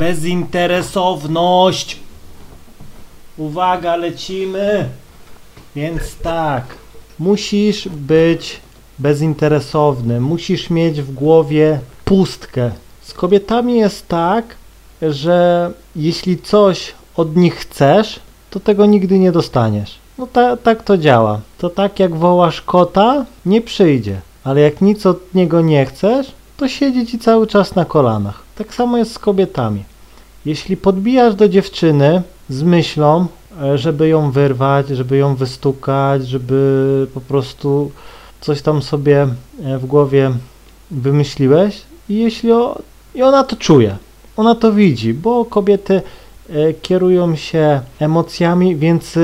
Bezinteresowność. Uwaga, lecimy. Więc tak, musisz być bezinteresowny, musisz mieć w głowie pustkę. Z kobietami jest tak, że jeśli coś od nich chcesz, to tego nigdy nie dostaniesz. No ta, tak to działa. To tak jak wołasz kota, nie przyjdzie. Ale jak nic od niego nie chcesz, to siedzi ci cały czas na kolanach. Tak samo jest z kobietami. Jeśli podbijasz do dziewczyny z myślą, e, żeby ją wyrwać, żeby ją wystukać, żeby po prostu coś tam sobie e, w głowie wymyśliłeś i jeśli o, i ona to czuje, ona to widzi, bo kobiety e, kierują się emocjami, więc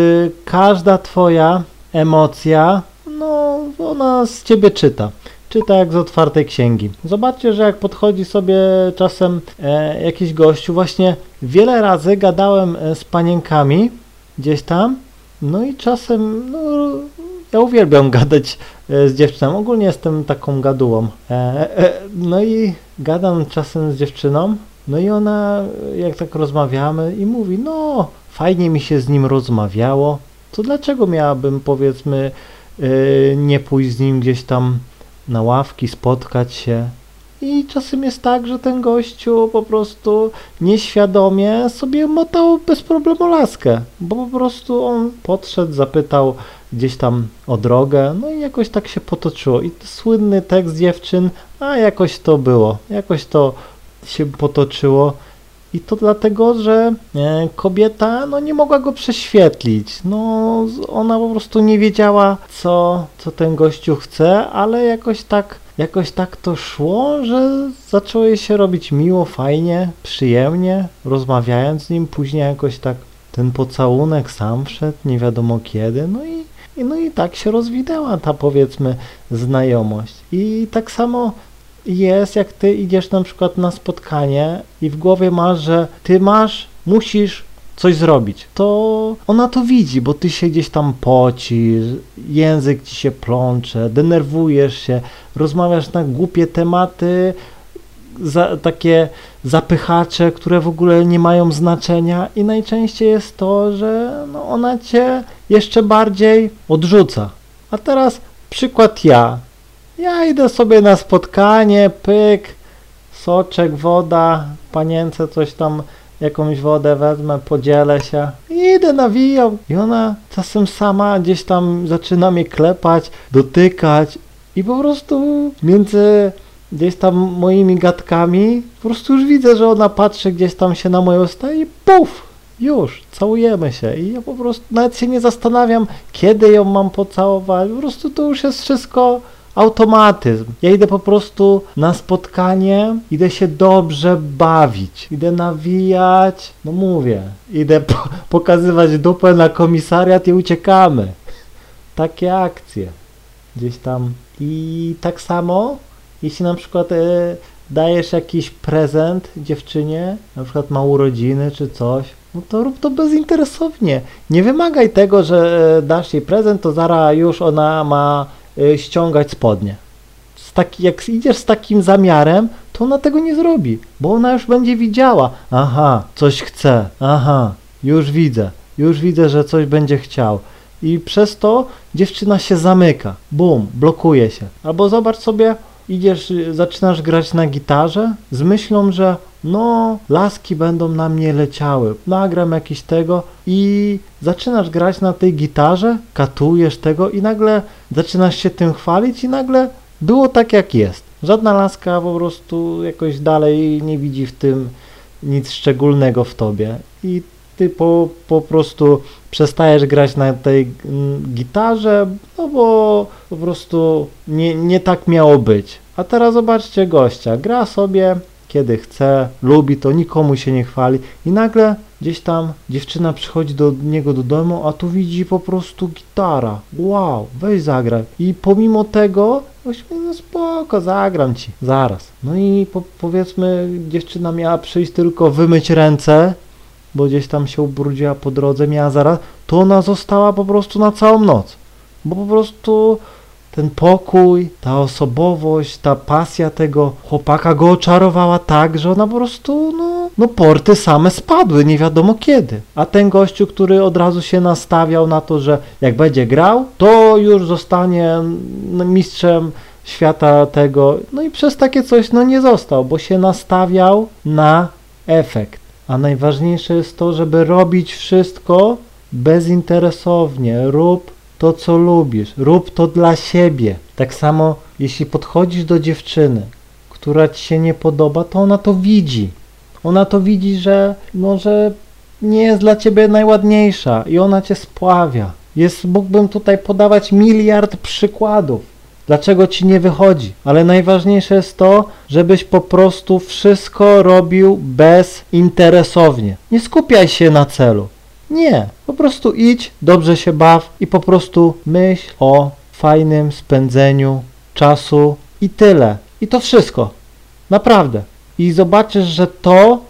każda twoja emocja, no ona z ciebie czyta. Czyta jak z otwartej księgi. Zobaczcie, że jak podchodzi sobie czasem e, jakiś gościu, właśnie wiele razy gadałem e, z panienkami gdzieś tam, no i czasem, no, ja uwielbiam gadać e, z dziewczyną, ogólnie jestem taką gadułą. E, e, no i gadam czasem z dziewczyną, no i ona, jak tak rozmawiamy i mówi, no fajnie mi się z nim rozmawiało, to dlaczego miałabym powiedzmy e, nie pójść z nim gdzieś tam na ławki, spotkać się. I czasem jest tak, że ten gościu po prostu nieświadomie sobie motał bez problemu laskę, bo po prostu on podszedł, zapytał gdzieś tam o drogę, no i jakoś tak się potoczyło. I słynny tekst dziewczyn, a jakoś to było, jakoś to się potoczyło. I to dlatego, że e, kobieta no, nie mogła go prześwietlić. No, ona po prostu nie wiedziała, co, co ten gościu chce, ale jakoś tak, jakoś tak to szło, że zaczęło jej się robić miło, fajnie, przyjemnie, rozmawiając z nim. Później jakoś tak ten pocałunek sam wszedł, nie wiadomo kiedy. No i, no i tak się rozwinęła ta powiedzmy znajomość. I tak samo jest, jak ty idziesz na przykład na spotkanie i w głowie masz, że ty masz, musisz coś zrobić, to ona to widzi, bo ty się gdzieś tam pocisz, język ci się plącze, denerwujesz się, rozmawiasz na głupie tematy, za, takie zapychacze, które w ogóle nie mają znaczenia i najczęściej jest to, że no ona cię jeszcze bardziej odrzuca. A teraz przykład ja. Ja idę sobie na spotkanie, pyk, soczek, woda, panience coś tam, jakąś wodę wezmę, podzielę się idę nawijam. I ona czasem sama gdzieś tam zaczyna mnie klepać, dotykać i po prostu między gdzieś tam moimi gadkami po prostu już widzę, że ona patrzy gdzieś tam się na moje usta i puf, już, całujemy się i ja po prostu nawet się nie zastanawiam, kiedy ją mam pocałować, po prostu to już jest wszystko automatyzm. Ja idę po prostu na spotkanie, idę się dobrze bawić, idę nawijać, no mówię, idę po pokazywać dupę na komisariat i uciekamy. Takie akcje gdzieś tam. I tak samo, jeśli na przykład e, dajesz jakiś prezent dziewczynie, na przykład ma urodziny czy coś, no to rób to bezinteresownie. Nie wymagaj tego, że e, dasz jej prezent, to zaraz już ona ma Y, ściągać spodnie. Taki, jak idziesz z takim zamiarem, to ona tego nie zrobi, bo ona już będzie widziała. Aha, coś chce, aha, już widzę, już widzę, że coś będzie chciał. I przez to dziewczyna się zamyka, bum, blokuje się. Albo zobacz sobie, idziesz, zaczynasz grać na gitarze z myślą, że no, laski będą na mnie leciały, nagram jakiś tego i zaczynasz grać na tej gitarze, katujesz tego i nagle zaczynasz się tym chwalić i nagle było tak jak jest. Żadna laska po prostu jakoś dalej nie widzi w tym nic szczególnego w tobie i ty po, po prostu przestajesz grać na tej mm, gitarze, no bo po prostu nie, nie tak miało być. A teraz zobaczcie gościa, gra sobie kiedy chce, lubi to, nikomu się nie chwali i nagle gdzieś tam dziewczyna przychodzi do niego do domu, a tu widzi po prostu gitara. Wow, weź zagraj. I pomimo tego, właśnie no spoko, zagram ci, zaraz. No i po, powiedzmy dziewczyna miała przyjść tylko wymyć ręce, bo gdzieś tam się ubrudziła po drodze, miała zaraz, to ona została po prostu na całą noc. Bo po prostu ten pokój, ta osobowość, ta pasja tego chłopaka go oczarowała tak, że ona po prostu, no, no porty same spadły, nie wiadomo kiedy. A ten gościu, który od razu się nastawiał na to, że jak będzie grał, to już zostanie mm, mistrzem świata tego, no i przez takie coś no nie został, bo się nastawiał na efekt. A najważniejsze jest to, żeby robić wszystko bezinteresownie. Rób to, co lubisz, rób to dla siebie. Tak samo, jeśli podchodzisz do dziewczyny, która ci się nie podoba, to ona to widzi. Ona to widzi, że, no, że nie jest dla ciebie najładniejsza i ona cię spławia. Jest, mógłbym tutaj podawać miliard przykładów, dlaczego ci nie wychodzi, ale najważniejsze jest to, żebyś po prostu wszystko robił bezinteresownie. Nie skupiaj się na celu. Nie, po prostu idź, dobrze się baw i po prostu myśl o fajnym spędzeniu czasu i tyle. I to wszystko. Naprawdę. I zobaczysz, że to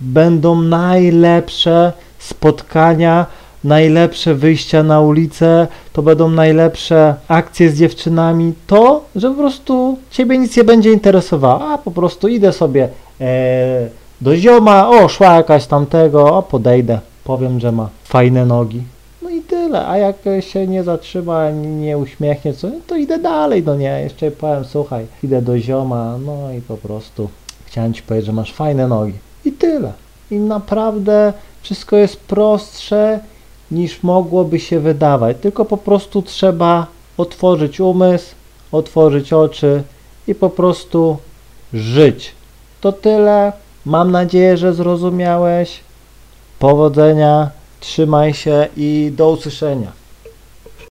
będą najlepsze spotkania, najlepsze wyjścia na ulicę, to będą najlepsze akcje z dziewczynami. To, że po prostu ciebie nic nie będzie interesowało, a po prostu idę sobie e, do zioma, o szła jakaś tamtego, o podejdę, powiem, że ma fajne nogi. No i tyle, a jak się nie zatrzyma, nie uśmiechnie, co, to idę dalej, no nie, jeszcze powiem, słuchaj, idę do zioma, no i po prostu chciałem ci powiedzieć, że masz fajne nogi. I tyle. I naprawdę wszystko jest prostsze niż mogłoby się wydawać. Tylko po prostu trzeba otworzyć umysł, otworzyć oczy i po prostu żyć. To tyle. Mam nadzieję, że zrozumiałeś. Powodzenia, trzymaj się i do usłyszenia.